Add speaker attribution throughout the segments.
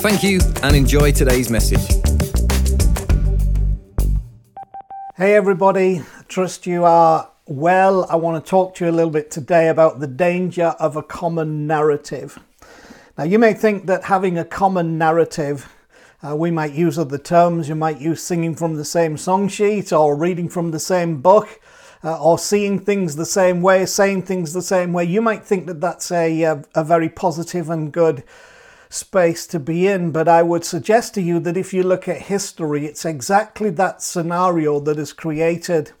Speaker 1: Thank you and enjoy today's message.
Speaker 2: Hey, everybody, trust you are well. I want to talk to you a little bit today about the danger of a common narrative. Now, you may think that having a common narrative, uh, we might use other terms, you might use singing from the same song sheet or reading from the same book. Uh, or seeing things the same way, saying things the same way, you might think that that's a, a, a very positive and good space to be in. But I would suggest to you that if you look at history, it's exactly that scenario that has created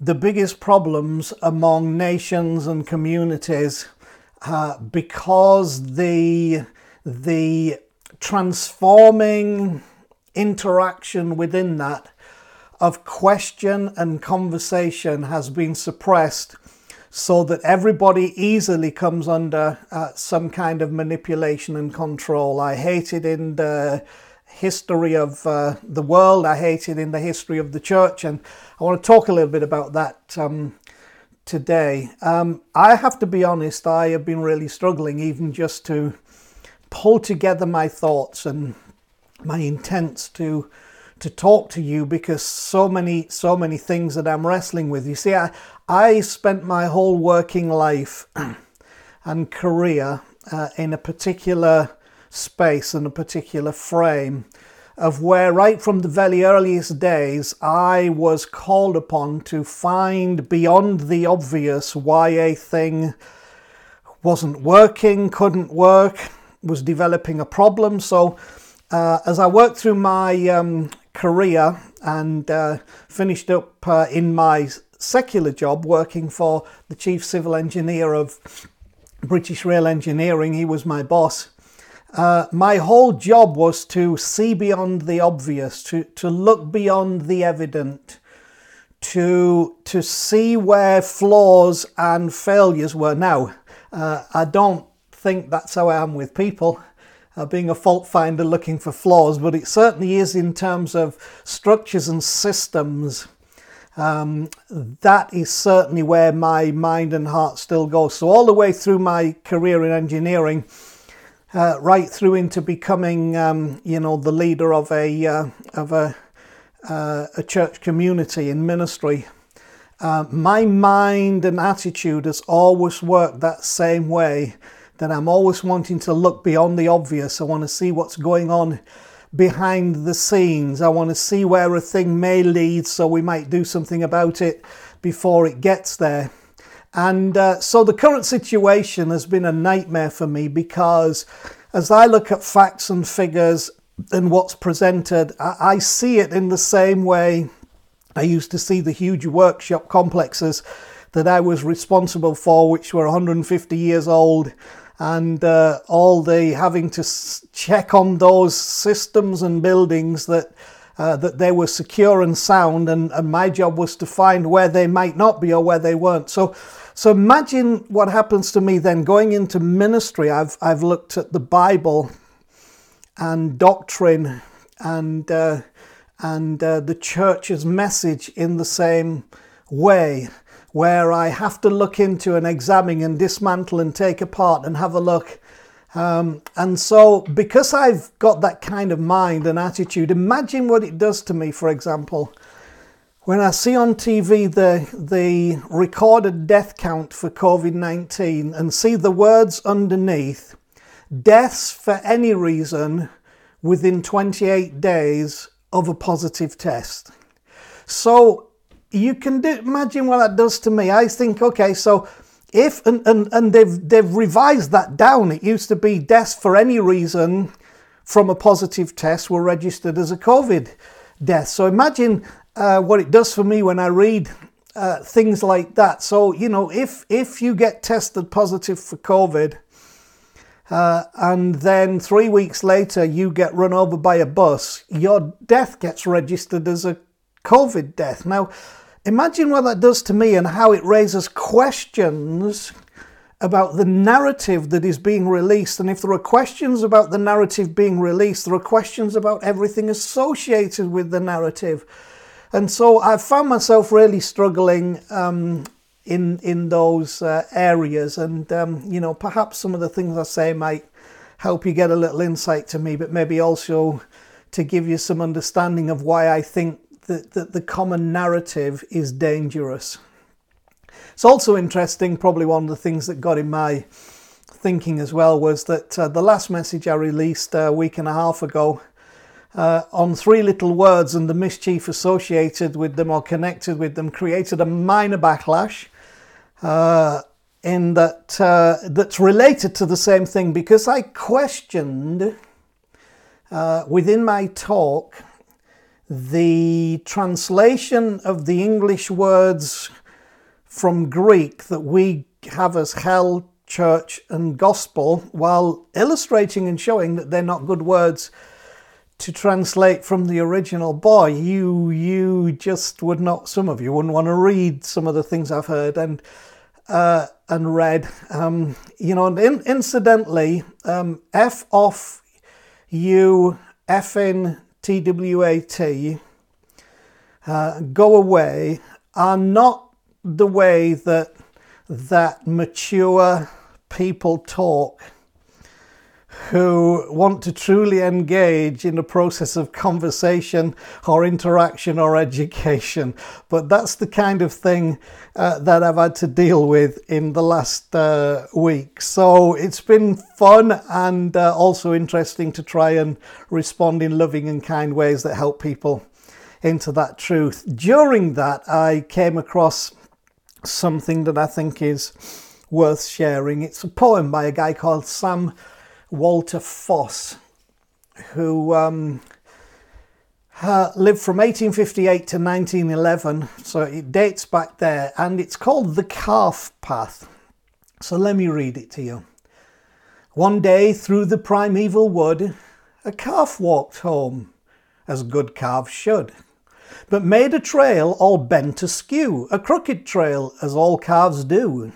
Speaker 2: the biggest problems among nations and communities uh, because the the transforming interaction within that of question and conversation has been suppressed so that everybody easily comes under uh, some kind of manipulation and control. I hate it in the history of uh, the world, I hate it in the history of the church, and I want to talk a little bit about that um, today. Um, I have to be honest, I have been really struggling even just to pull together my thoughts and my intents to to talk to you because so many so many things that I'm wrestling with. You see, I I spent my whole working life and career uh, in a particular space and a particular frame of where right from the very earliest days I was called upon to find beyond the obvious why a thing wasn't working, couldn't work, was developing a problem. So uh, as I worked through my um, career and uh, finished up uh, in my secular job working for the chief civil engineer of British Rail Engineering. He was my boss. Uh, my whole job was to see beyond the obvious, to, to look beyond the evident, to, to see where flaws and failures were. Now, uh, I don't think that's how I am with people uh, being a fault finder looking for flaws, but it certainly is in terms of structures and systems. Um, that is certainly where my mind and heart still go. So, all the way through my career in engineering, uh, right through into becoming, um, you know, the leader of a uh, of a uh, a church community in ministry. Uh, my mind and attitude has always worked that same way that I'm always wanting to look beyond the obvious. I want to see what's going on behind the scenes. I want to see where a thing may lead so we might do something about it before it gets there. And uh, so the current situation has been a nightmare for me because as I look at facts and figures and what's presented, I, I see it in the same way I used to see the huge workshop complexes that I was responsible for, which were 150 years old and uh, all the having to check on those systems and buildings that uh, that they were secure and sound, and, and my job was to find where they might not be or where they weren't. So, so imagine what happens to me then going into ministry. I've I've looked at the Bible and doctrine and uh, and uh, the church's message in the same way where I have to look into and examine and dismantle and take apart and have a look. Um, and so, because I've got that kind of mind and attitude, imagine what it does to me, for example, when I see on TV the, the recorded death count for COVID 19 and see the words underneath deaths for any reason within 28 days of a positive test. So you can do, imagine what that does to me. I think, okay, so if and, and, and they've they've revised that down. It used to be deaths for any reason from a positive test were registered as a COVID death. So imagine uh, what it does for me when I read uh, things like that. So you know, if if you get tested positive for COVID, uh, and then three weeks later you get run over by a bus, your death gets registered as a COVID death. Now, imagine what that does to me and how it raises questions about the narrative that is being released. And if there are questions about the narrative being released, there are questions about everything associated with the narrative. And so I found myself really struggling um, in in those uh, areas. And um, you know, perhaps some of the things I say might help you get a little insight to me, but maybe also to give you some understanding of why I think that, the common narrative is dangerous. It's also interesting, probably one of the things that got in my thinking as well was that uh, the last message I released a week and a half ago uh, on three little words and the mischief associated with them or connected with them created a minor backlash uh, in that uh, that's related to the same thing because I questioned uh, within my talk the translation of the English words from Greek that we have as hell, church, and gospel, while illustrating and showing that they're not good words to translate from the original. Boy, you you just would not. Some of you wouldn't want to read some of the things I've heard and uh, and read. Um, you know, and in, incidentally, um, F off you F in T W A T. Uh, go away are not the way that that mature people talk who want to truly engage in a process of conversation or interaction or education. But that's the kind of thing uh, that I've had to deal with in the last uh, week. So it's been fun and uh, also interesting to try and respond in loving and kind ways that help people into that truth. During that, I came across something that I think is worth sharing. It's a poem by a guy called Sam Walter Foss, who um, uh, lived from 1858 to 1911, so it dates back there, and it's called The Calf Path. So let me read it to you. One day through the primeval wood, a calf walked home, as good calves should, but made a trail all bent askew, a crooked trail, as all calves do.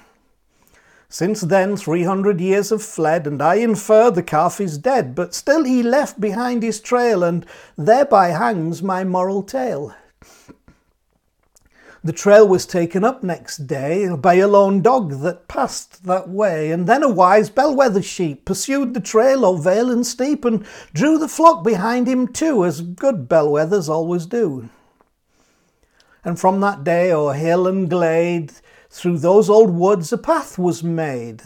Speaker 2: Since then, 300 years have fled, and I infer the calf is dead, but still he left behind his trail, and thereby hangs my moral tale. The trail was taken up next day by a lone dog that passed that way, and then a wise bellwether sheep pursued the trail o'er vale and steep, and drew the flock behind him too, as good bellwethers always do. And from that day o'er hill and glade, through those old woods a path was made,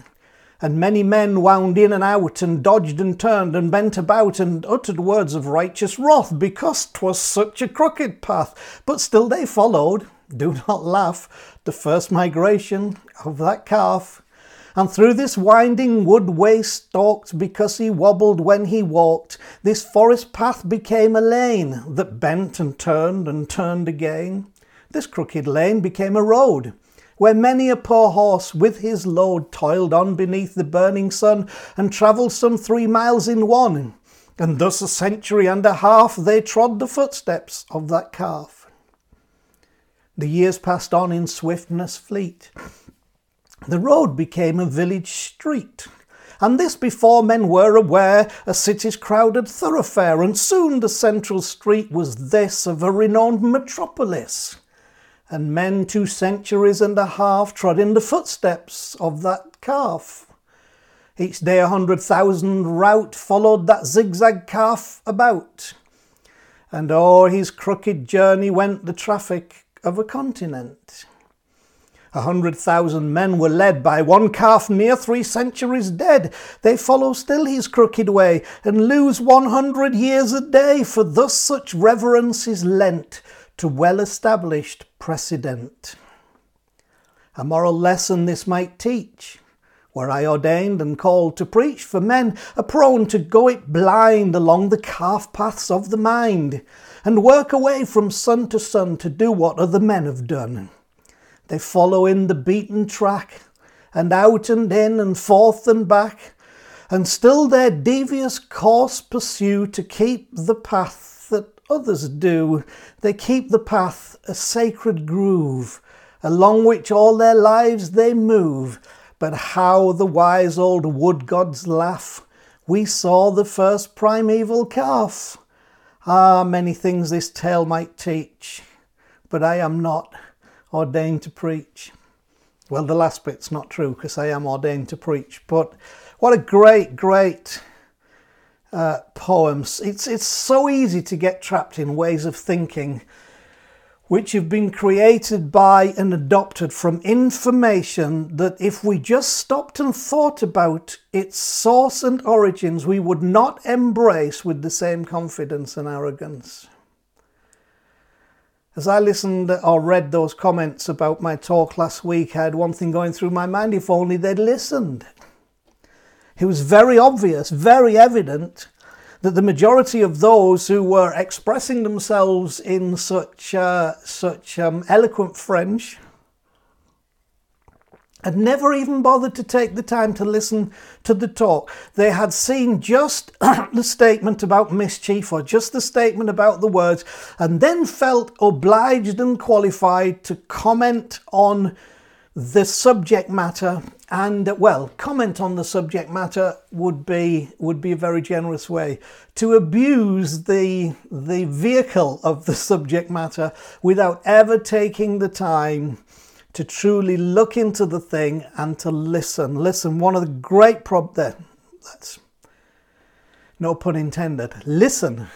Speaker 2: and many men wound in and out, and dodged and turned, and bent about, and uttered words of righteous wrath, because 'twas such a crooked path. But still they followed, do not laugh, the first migration of that calf. And through this winding wood way stalked, because he wobbled when he walked. This forest path became a lane that bent and turned and turned again. This crooked lane became a road where many a poor horse with his load toiled on beneath the burning sun and travelled some three miles in one. And thus a century and a half they trod the footsteps of that calf. The years passed on in swiftness fleet. The road became a village street, and this before men were aware a city's crowded thoroughfare, and soon the central street was this of a renowned metropolis and men two centuries and a half trod in the footsteps of that calf. Each day a hundred thousand rout followed that zigzag calf about, and o'er his crooked journey went the traffic of a continent. A hundred thousand men were led by one calf near three centuries dead. They follow still his crooked way and lose one hundred years a day, for thus such reverence is lent to well established precedent. A moral lesson this might teach. Were I ordained and called to preach, for men are prone to go it blind along the calf paths of the mind, and work away from sun to sun to do what other men have done. They follow in the beaten track, and out and in and forth and back, and still their devious course pursue to keep the path others do. They keep the path a sacred groove, along which all their lives they move. But how the wise old wood gods laugh! We saw the first primeval calf. Ah, many things this tale might teach, but I am not ordained to preach. Well, the last bit's not true because I am ordained to preach, but what a great, great uh, poems. It's, it's so easy to get trapped in ways of thinking which have been created by and adopted from information that if we just stopped and thought about its source and origins, we would not embrace with the same confidence and arrogance. As I listened or read those comments about my talk last week, I had one thing going through my mind if only they'd listened. It was very obvious, very evident that the majority of those who were expressing themselves in such uh, such um, eloquent French had never even bothered to take the time to listen to the talk. They had seen just the statement about mischief or just the statement about the words and then felt obliged and qualified to comment on the subject matter and well comment on the subject matter would be would be a very generous way to abuse the the vehicle of the subject matter without ever taking the time to truly look into the thing and to listen. Listen one of the great prob there that's no pun intended. Listen.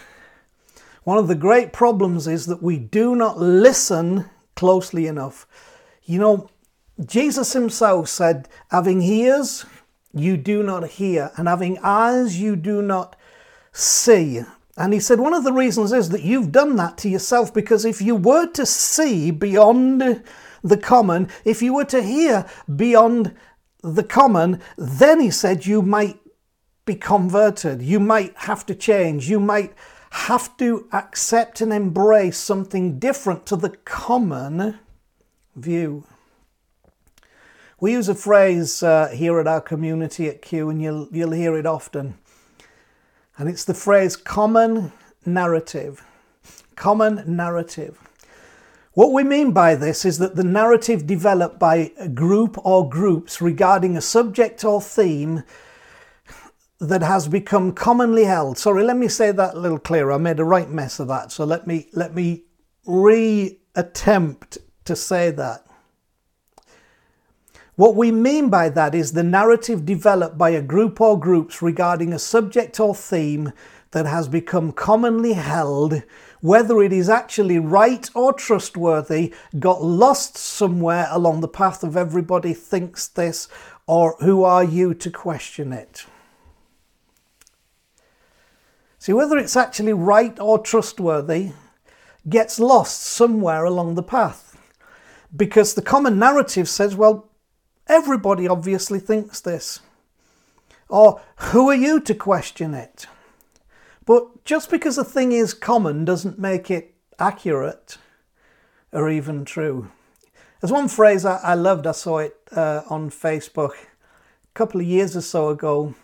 Speaker 2: One of the great problems is that we do not listen closely enough. You know Jesus himself said, having ears, you do not hear, and having eyes, you do not see. And he said, one of the reasons is that you've done that to yourself because if you were to see beyond the common, if you were to hear beyond the common, then he said you might be converted. You might have to change. You might have to accept and embrace something different to the common view. We use a phrase uh, here at our community at Q, and you'll, you'll hear it often. And it's the phrase common narrative. Common narrative. What we mean by this is that the narrative developed by a group or groups regarding a subject or theme that has become commonly held. Sorry, let me say that a little clearer. I made a right mess of that. So let me let me re-attempt to say that. What we mean by that is the narrative developed by a group or groups regarding a subject or theme that has become commonly held, whether it is actually right or trustworthy, got lost somewhere along the path of everybody thinks this, or who are you to question it? See, whether it's actually right or trustworthy gets lost somewhere along the path. Because the common narrative says, well, Everybody obviously thinks this. Or who are you to question it? But just because a thing is common doesn't make it accurate or even true. There's one phrase I, loved, I saw it uh, on Facebook a couple of years or so ago,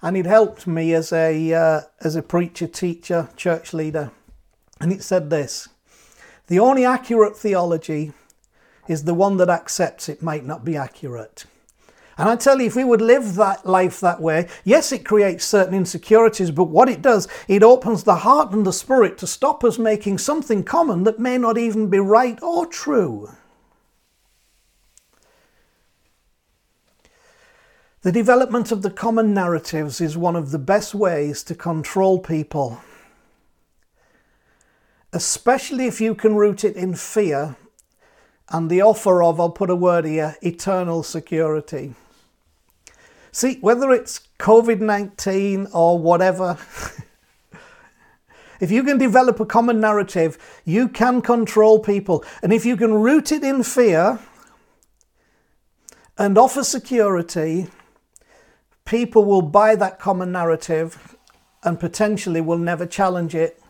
Speaker 2: and it helped me as a, uh, as a preacher, teacher, church leader. And it said this The only accurate theology is the one that accepts it might not be accurate. And I tell you, if we would live that life that way, yes, it creates certain insecurities, but what it does, it opens the heart and the spirit to stop us making something common that may not even be right or true. The development of the common narratives is one of the best ways to control people, especially if you can root it in fear and the offer of, I'll put a word here, eternal security. See, whether it's COVID 19 or whatever, if you can develop a common narrative, you can control people. And if you can root it in fear and offer security, people will buy that common narrative and potentially will never challenge it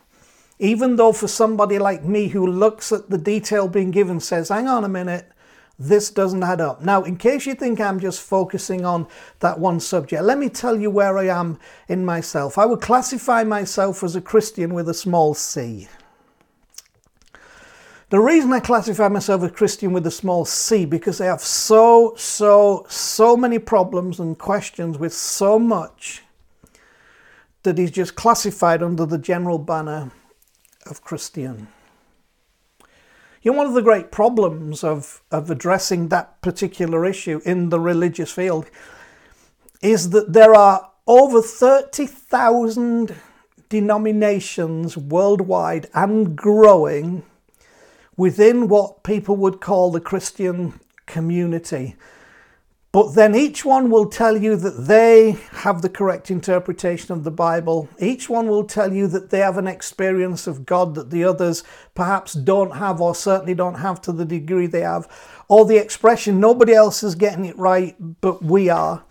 Speaker 2: even though for somebody like me who looks at the detail being given says, hang on a minute, this doesn't add up. Now, in case you think I'm just focusing on that one subject, let me tell you where I am in myself. I would classify myself as a Christian with a small c. The reason I classify myself a Christian with a small c because I have so, so, so many problems and questions with so much that is just classified under the general banner of Christian. You know, one of the great problems of, of addressing that particular issue in the religious field is that there are over 30,000 denominations worldwide and growing within what people would call the Christian community. But then each one will tell you that they have the correct interpretation of the Bible. Each one will tell you that they have an experience of God that the others perhaps don't have, or certainly don't have to the degree they have. Or the expression, nobody else is getting it right, but we are.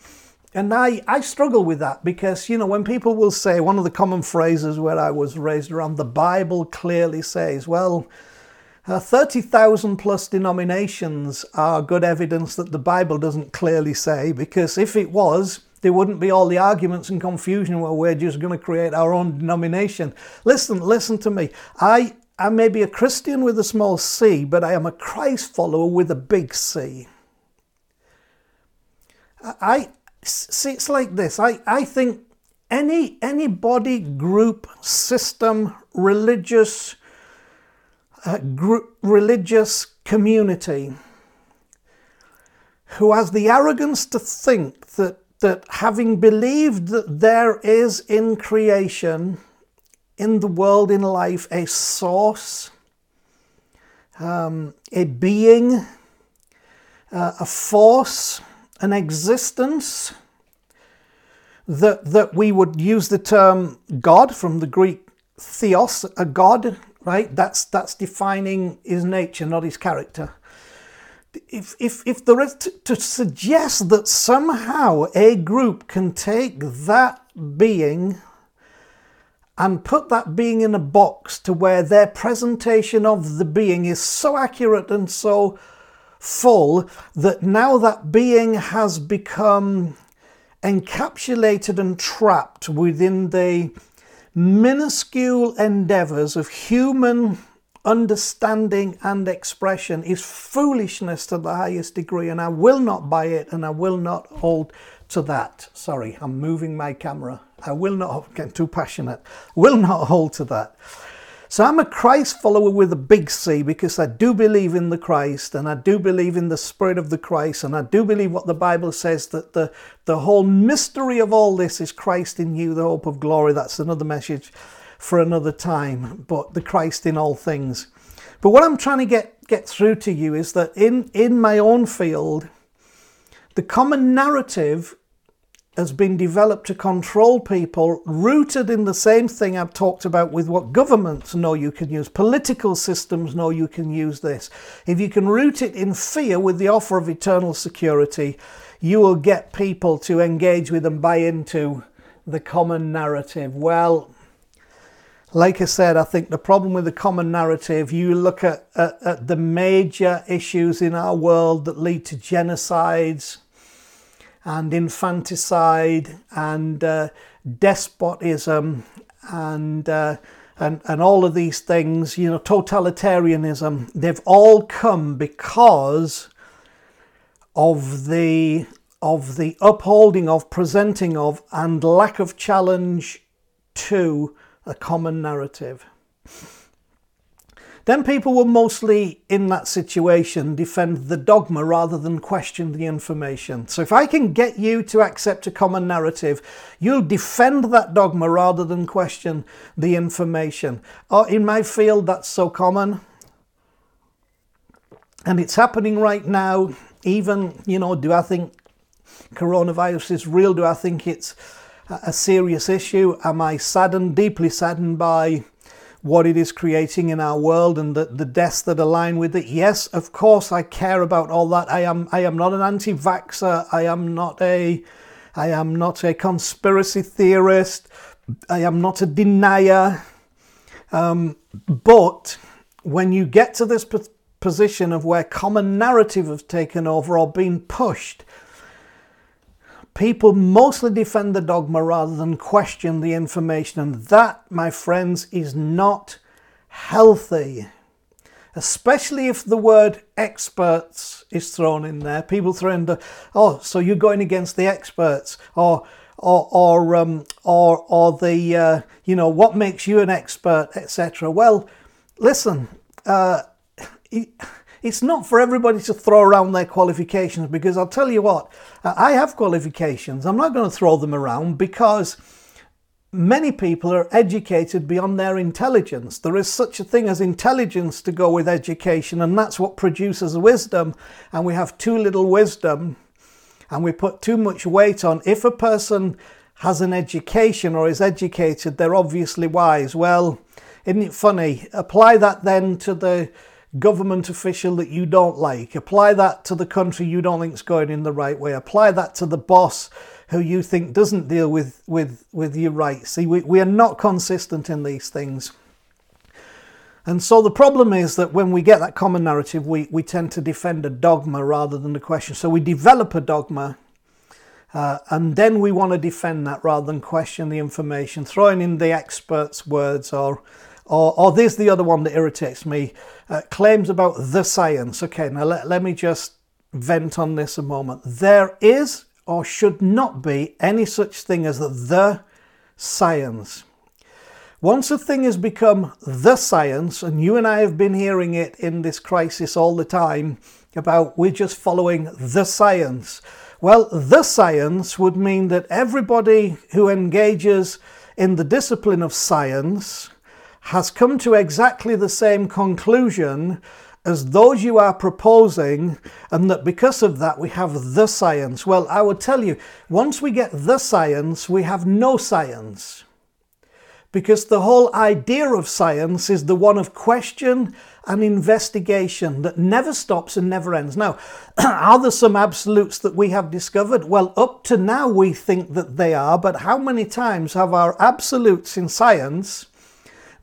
Speaker 2: And I, I struggle with that because, you know, when people will say, one of the common phrases where I was raised around, the Bible clearly says, well, uh, 30,000 plus denominations are good evidence that the Bible doesn't clearly say, because if it was, there wouldn't be all the arguments and confusion where we're just going to create our own denomination. Listen, listen to me. I, I may be a Christian with a small c, but I am a Christ follower with a big C. I see it's like this. I, I think any any body, group, system, religious, uh, gr- religious community who has the arrogance to think that, that having believed that there is in creation, in the world, in life, a source, um, a being, uh, a force, an existence, that, that we would use the term God from the Greek theos, a God, right? That's that's defining his nature, not his character. If if if there is to, to suggest that somehow a group can take that being and put that being in a box to where their presentation of the being is so accurate and so full that now that being has become encapsulated and trapped within the minuscule endeavors of human understanding and expression is foolishness to the highest degree, and I will not buy it and I will not hold to that. Sorry, I'm moving my camera. I will not get too passionate. Will not hold to that. So I'm a Christ follower with a big C because I do believe in the Christ and I do believe in the Spirit of the Christ and I do believe what the Bible says that the, the whole mystery of all this is Christ in you, the hope of glory. That's another message for another time, but the Christ in all things. But what I'm trying to get, get through to you is that in, in my own field, the common narrative has been developed to control people, rooted in the same thing I've talked about with what governments know you can use, political systems know you can use this. If you can root it in fear with the offer of eternal security, you will get people to engage with and buy into the common narrative. Well, like I said, I think the problem with the common narrative, you look at, at, at the major issues in our world that lead to genocides and infanticide and uh, despotism and, uh, and and all of these things, you know, totalitarianism, they've all come because of the of the upholding of, presenting of, and lack of challenge to a common narrative. Then people will mostly, in that situation, defend the dogma rather than question the information. So if I can get you to accept a common narrative, you'll defend that dogma rather than question the information. Oh, in my field, that's so common. And it's happening right now. Even, you know, do I think coronavirus is real? Do I think it's a serious issue? Am I saddened, deeply saddened by what it is creating in our world and the, the deaths that align with it. Yes, of course, I care about all that. I am I am not an anti-vaxxer. I am not a I am not a conspiracy theorist. I am not a denier. Um, but when you get to this position of where common narrative have taken over or been pushed. People mostly defend the dogma rather than question the information, and that, my friends, is not healthy. Especially if the word experts is thrown in there. People throw in the, oh, so you're going against the experts, or or or um, or or the uh, you know what makes you an expert, etc. Well, listen, uh, it's not for everybody to throw around their qualifications because I'll tell you what, uh, I have qualifications. I'm not going to throw them around because many people are educated beyond their intelligence. There is such a thing as intelligence to go with education, and that's what produces wisdom. And we have too little wisdom, and we put too much weight on if a person has an education or is educated, they're obviously wise. Well, isn't it funny? Apply that then to the government official that you don't like. Apply that to the country you don't think is going in the right way. Apply that to the boss who you think doesn't deal with, with, with your rights. See, we, we are not consistent in these things. And so the problem is that when we get that common narrative, we, we tend to defend a dogma rather than the question. So we develop a dogma uh, and then we want to defend that rather than question the information, throwing in the experts' words or or, or there's the other one that irritates me uh, claims about the science. Okay, now let, let me just vent on this a moment. There is or should not be any such thing as the science. Once a thing has become the science, and you and I have been hearing it in this crisis all the time about we're just following the science. Well, the science would mean that everybody who engages in the discipline of science has come to exactly the same conclusion as those you are proposing, and that because of that we have the science. Well, I would tell you, once we get the science, we have no science. Because the whole idea of science is the one of question and investigation that never stops and never ends. Now, are there some absolutes that we have discovered? Well, up to now we think that they are, but how many times have our absolutes in science?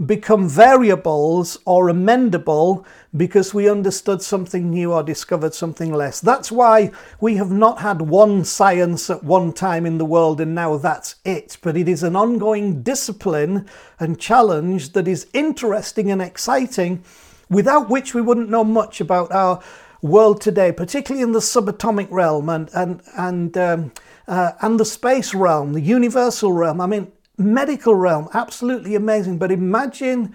Speaker 2: Become variables or amendable because we understood something new or discovered something less. That's why we have not had one science at one time in the world and now that's it. But it is an ongoing discipline and challenge that is interesting and exciting, without which we wouldn't know much about our world today, particularly in the subatomic realm and and and um, uh, and the space realm, the universal realm. I mean, medical realm, absolutely amazing. But imagine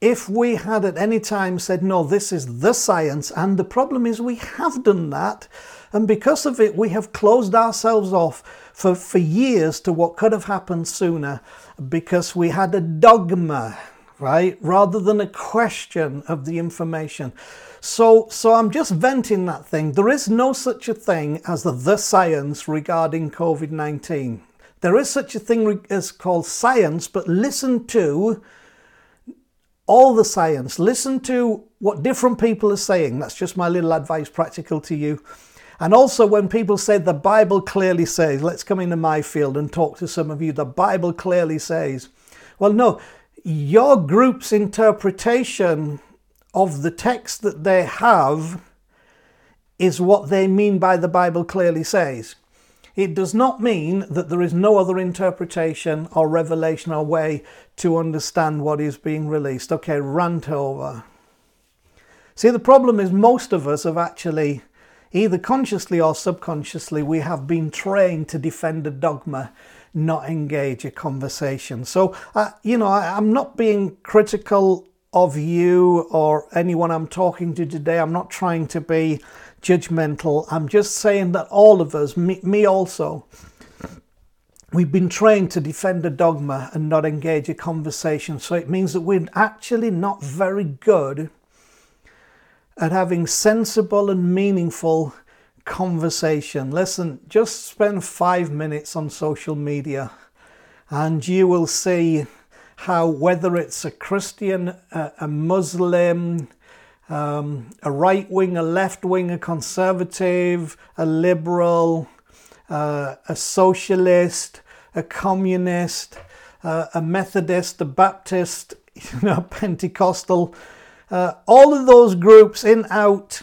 Speaker 2: if we had at any time said, no, this is the science, and the problem is we have done that, and because of it, we have closed ourselves off for, for years to what could have happened sooner because we had a dogma, right, rather than a question of the information. So, so I'm just venting that thing. There is no such a thing as the, the science regarding COVID 19. There is such a thing as called science, but listen to all the science. Listen to what different people are saying. That's just my little advice, practical to you. And also, when people say the Bible clearly says, let's come into my field and talk to some of you. The Bible clearly says, well, no, your group's interpretation of the text that they have is what they mean by the Bible clearly says. It does not mean that there is no other interpretation or revelation or way to understand what is being released. Okay, rant over. See, the problem is most of us have actually, either consciously or subconsciously, we have been trained to defend a dogma, not engage a conversation. So, uh, you know, I, I'm not being critical of you or anyone I'm talking to today. I'm not trying to be judgmental. I'm just saying that all of us, me, me also, we've been trained to defend a dogma and not engage a conversation. So it means that we're actually not very good at having sensible and meaningful conversation. Listen, just spend five minutes on social media and you will see how, whether it's a Christian, a, a Muslim, um, a right wing, a left wing, a conservative, a liberal, uh, a socialist, a communist, uh, a Methodist, a Baptist, you know, Pentecostal, uh, all of those groups in, out,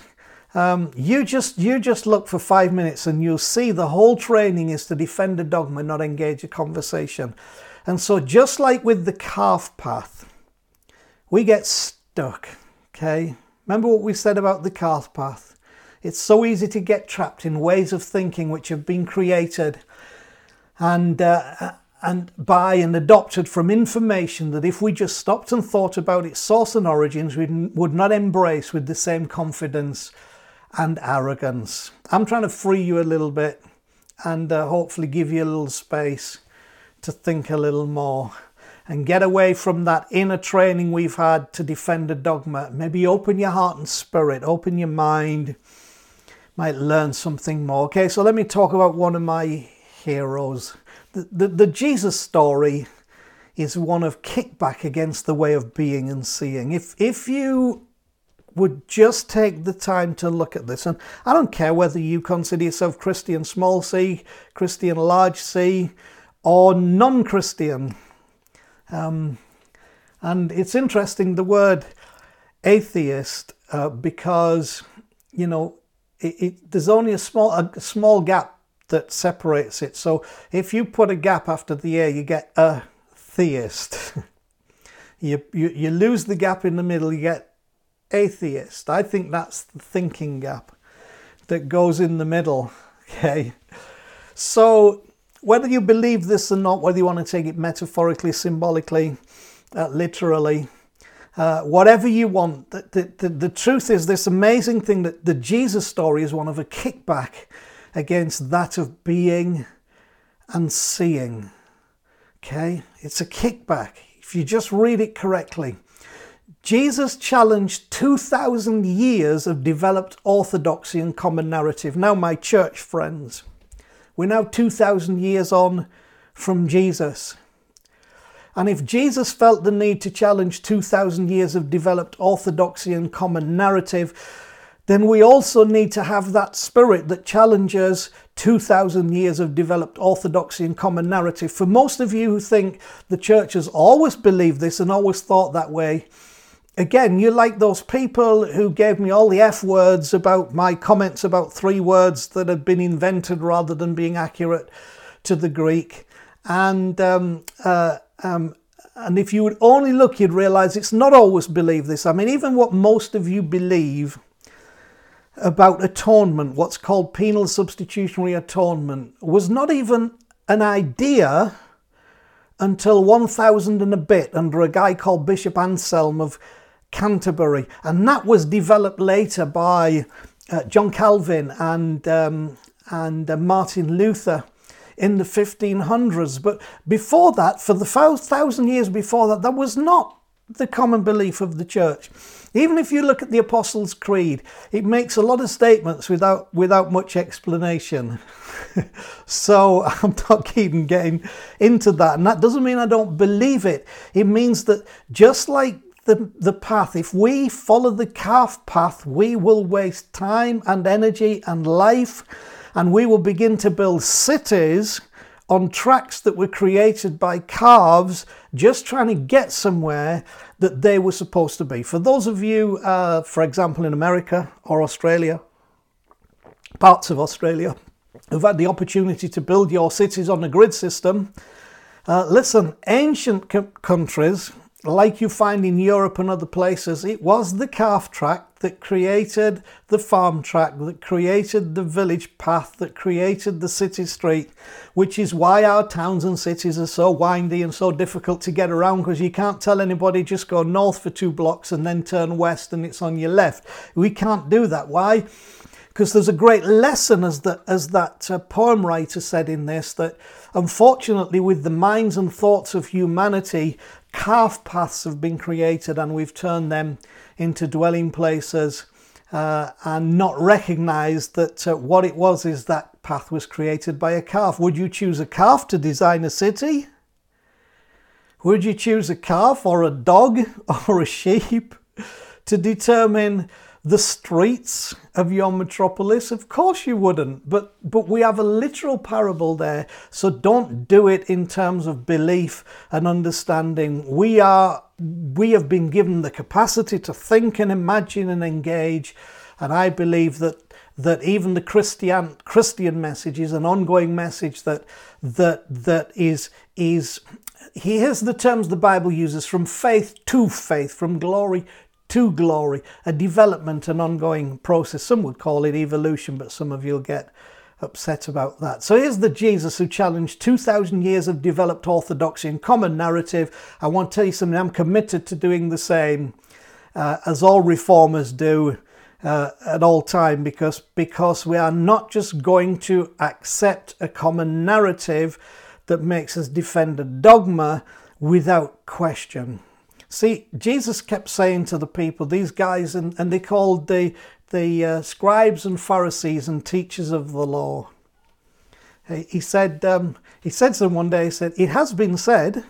Speaker 2: um, you just you just look for five minutes and you'll see the whole training is to defend a dogma, not engage a conversation. And so, just like with the calf path, we get stuck. Okay, remember what we said about the calf path? It's so easy to get trapped in ways of thinking which have been created and uh, and by and adopted from information that if we just stopped and thought about its source and origins, we would not embrace with the same confidence and arrogance. I'm trying to free you a little bit and uh, hopefully give you a little space to think a little more and get away from that inner training we've had to defend a dogma. Maybe open your heart and spirit, open your mind, might learn something more. Okay, so let me talk about one of my heroes. The, the, the Jesus story is one of kickback against the way of being and seeing. If, if you would just take the time to look at this. And I don't care whether you consider yourself Christian small c, Christian large c, or non Christian. Um, and it's interesting the word atheist uh, because, you know, it, it, there's only a small, a small gap that separates it. So if you put a gap after the A, you get a theist. you, you, you lose the gap in the middle, you get atheist. I think that's the thinking gap that goes in the middle. Okay. So, whether you believe this or not, whether you want to take it metaphorically, symbolically, uh, literally, uh, whatever you want, the, the, the, the truth is this amazing thing that the Jesus story is one of a kickback against that of being and seeing. Okay? It's a kickback. If you just read it correctly, Jesus challenged 2,000 years of developed orthodoxy and common narrative. Now, my church friends, we're now 2,000 years on from Jesus. And if Jesus felt the need to challenge 2,000 years of developed orthodoxy and common narrative, then we also need to have that spirit that challenges 2,000 years of developed orthodoxy and common narrative. For most of you who think the church has always believed this and always thought that way, again, you're like those people who gave me all the F words about my comments about three words that had been invented rather than being accurate to the Greek. And um, uh, um, and if you would only look, you'd realize it's not always believe this. I mean, even what most of you believe about atonement, what's called penal substitutionary atonement, was not even an idea until 1000 and a bit under a guy called Bishop Anselm of Canterbury, and that was developed later by uh, John Calvin and um, and uh, Martin Luther in the 1500s. But before that, for the thousand years before that, that was not the common belief of the church. Even if you look at the Apostles' Creed, it makes a lot of statements without without much explanation. so I'm not even getting into that, and that doesn't mean I don't believe it. It means that just like the, the path, if we follow the calf path, we will waste time and energy and life, and we will begin to build cities on tracks that were created by calves just trying to get somewhere that they were supposed to be. For those of you, uh, for example, in America or Australia, parts of Australia, who've had the opportunity to build your cities on a grid system, uh, listen, ancient co- countries like you find in Europe and other places, it was the calf track that created the farm track, that created the village path, that created the city street, which is why our towns and cities are so windy and so difficult to get around because you can't tell anybody just go north for two blocks and then turn west and it's on your left. We can't do that. Why? Because there's a great lesson, as, the, as that uh, poem writer said in this, that unfortunately, with the minds and thoughts of humanity, calf paths have been created and we've turned them into dwelling places uh, and not recognized that uh, what it was is that path was created by a calf. Would you choose a calf to design a city? Would you choose a calf or a dog or a sheep to determine the streets of your metropolis? Of course you wouldn't. But but we have a literal parable there. So don't do it in terms of belief and understanding. We are we have been given the capacity to think and imagine and engage. And I believe that that even the Christian Christian message is an ongoing message that that that is is here's the terms the Bible uses from faith to faith, from glory to glory, a development, an ongoing process. Some would call it evolution, but some of you'll get upset about that. So here's the Jesus who challenged 2,000 years of developed orthodoxy and common narrative. I want to tell you something, I'm committed to doing the same uh, as all reformers do. Uh, at all time because because we are not just going to accept a common narrative that makes us defend a dogma without question. See, Jesus kept saying to the people, these guys, and, and they called the, the uh, scribes and Pharisees and teachers of the law. He said, um, he said to them one day, he said, It has been said,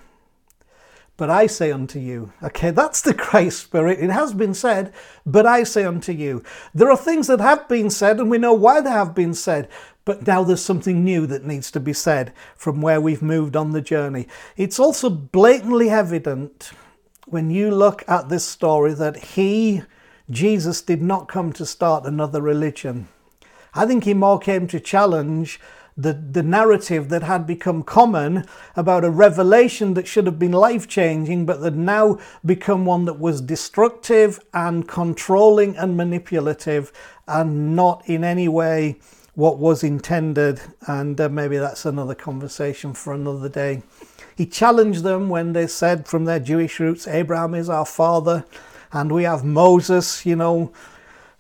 Speaker 2: but I say unto you. Okay, that's the Christ spirit. It has been said, but I say unto you. There are things that have been said, and we know why they have been said. But now there's something new that needs to be said from where we've moved on the journey. It's also blatantly evident when you look at this story that he, Jesus, did not come to start another religion. I think he more came to challenge the, the narrative that had become common about a revelation that should have been life changing, but that now become one that was destructive and controlling and manipulative and not in any way what was intended, and uh, maybe that's another conversation for another day. He challenged them when they said from their Jewish roots, Abraham is our father, and we have Moses, you know,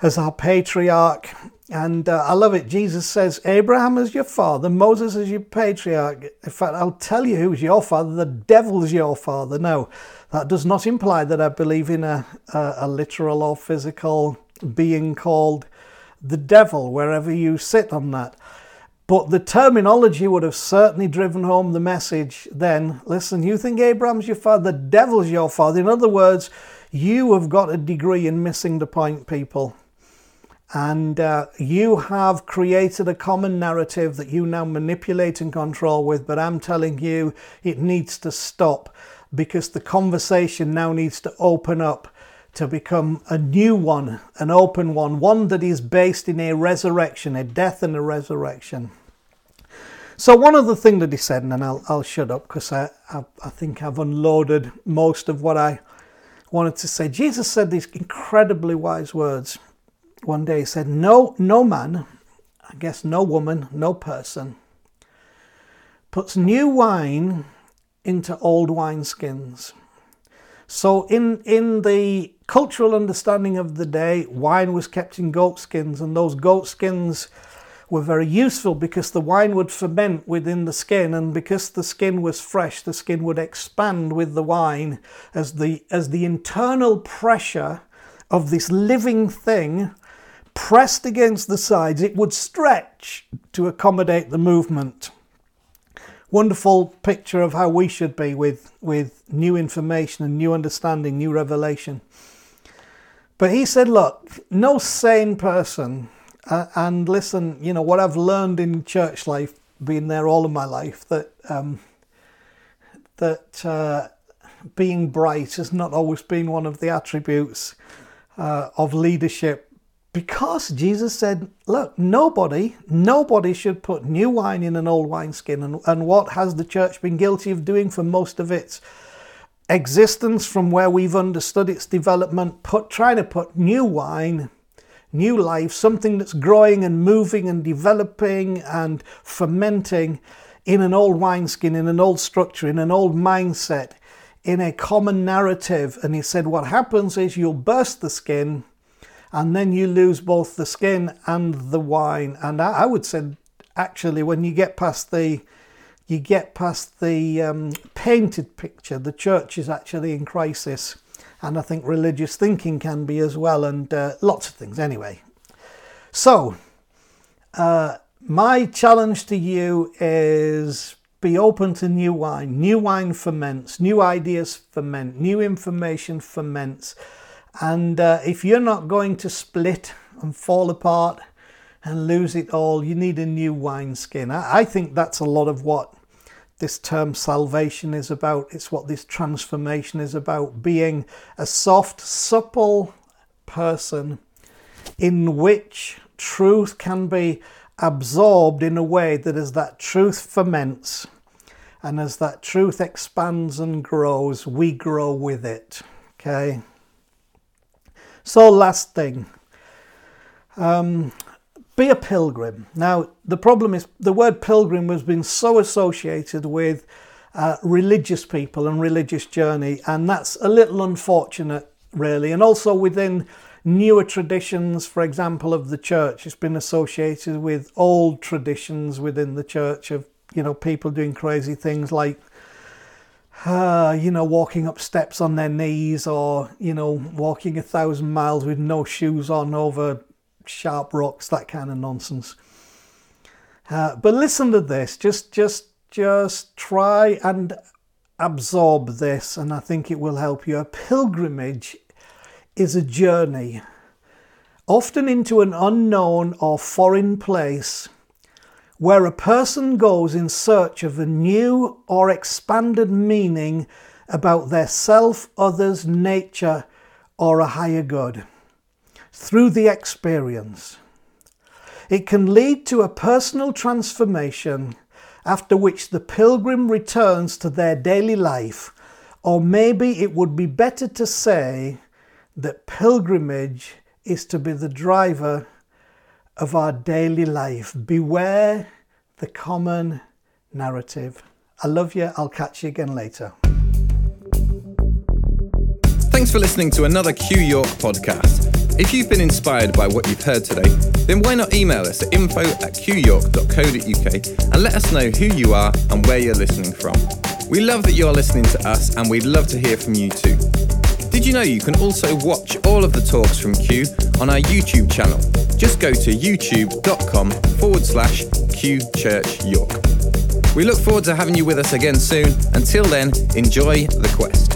Speaker 2: as our patriarch. And uh, I love it. Jesus says, Abraham is your father, Moses is your patriarch. In fact, I'll tell you who's your father. The devil is your father. No, that does not imply that I believe in a, a, a literal or physical being called the devil, wherever you sit on that. But the terminology would have certainly driven home the message then. Listen, you think Abraham's your father, the devil's your father. In other words, you have got a degree in missing the point, people. And uh, you have created a common narrative that you now manipulate and control with. But I'm telling you, it needs to stop because the conversation now needs to open up to become a new one, an open one, one that is based in a resurrection, a death and a resurrection. So one other thing that he said, and then I'll, I'll shut up because I, I, I think I've unloaded most of what I wanted to say. Jesus said these incredibly wise words. One day he said, No, no man, I guess no woman, no person, puts new wine into old wineskins. So in in the cultural understanding of the day, wine was kept in goat skins, and those goat skins were very useful because the wine would ferment within the skin, and because the skin was fresh, the skin would expand with the wine as the as the internal pressure of this living thing pressed against the sides, it would stretch to accommodate the movement wonderful picture of how we should be with, with new information and new understanding, new revelation. But he said, Look, no sane person, uh, and listen, you know, what I've learned in church life, being there all of my life, that, um, that uh, being bright has not always been one of the attributes uh, of leadership because Jesus said, look, nobody, nobody should put new wine in an old wineskin. And, and what has the church been guilty of doing for most of its existence from where we've understood its development, put trying to put new wine, new life, something that's growing and moving and developing and fermenting in an old wineskin, in an old structure, in an old mindset, in a common narrative. And he said, what happens is you'll burst the skin and then you lose both the skin and the wine. And I, I would say, actually, when you get past the you get past the um, painted picture, the church is actually in crisis, and I think religious thinking can be as well, and uh, lots of things. Anyway, so uh, my challenge to you is be open to new wine. New wine ferments, new ideas ferment, new information ferments And uh, if you're not going to split and fall apart and lose it all, you need a new wineskin. I, I think that's a lot of what this term salvation is about. It's what this transformation is about being a soft, supple person in which truth can be absorbed in a way that as that truth ferments and as that truth expands and grows, we grow with it. Okay. So, last thing um, be a pilgrim. Now, the problem is the word pilgrim has been so associated with uh, religious people and religious journey, and that's a little unfortunate, really. And also within newer traditions, for example, of the church, it's been associated with old traditions within the church of you know people doing crazy things like uh, you know, walking up steps on their knees or, you know, walking a thousand miles with no shoes on over sharp rocks, that kind of nonsense. Uh, but listen to this, just, just, just try and absorb this, and I think it will help you. A pilgrimage is a journey, often into an unknown or foreign place where a person goes in search of a new or expanded meaning about their self, others, nature, or a higher good through the experience. It can lead to a personal transformation after which the pilgrim returns to their daily life, or maybe it would be better to say that pilgrimage is to be the driver of our daily life. Beware the common narrative. I love you. I'll catch you again later.
Speaker 1: Thanks for listening to another Q York podcast. If you've been inspired by what you've heard today, then why not email us at info at qyork.co.uk and let us know who you are and where you're listening from. We love that you're listening to us and we'd love to hear from you too. Did you know you can also watch all of the talks from Q on our YouTube channel? Just go to youtube.com forward slash Q Church York. We look forward to having you with us again soon. Until then, enjoy the quest.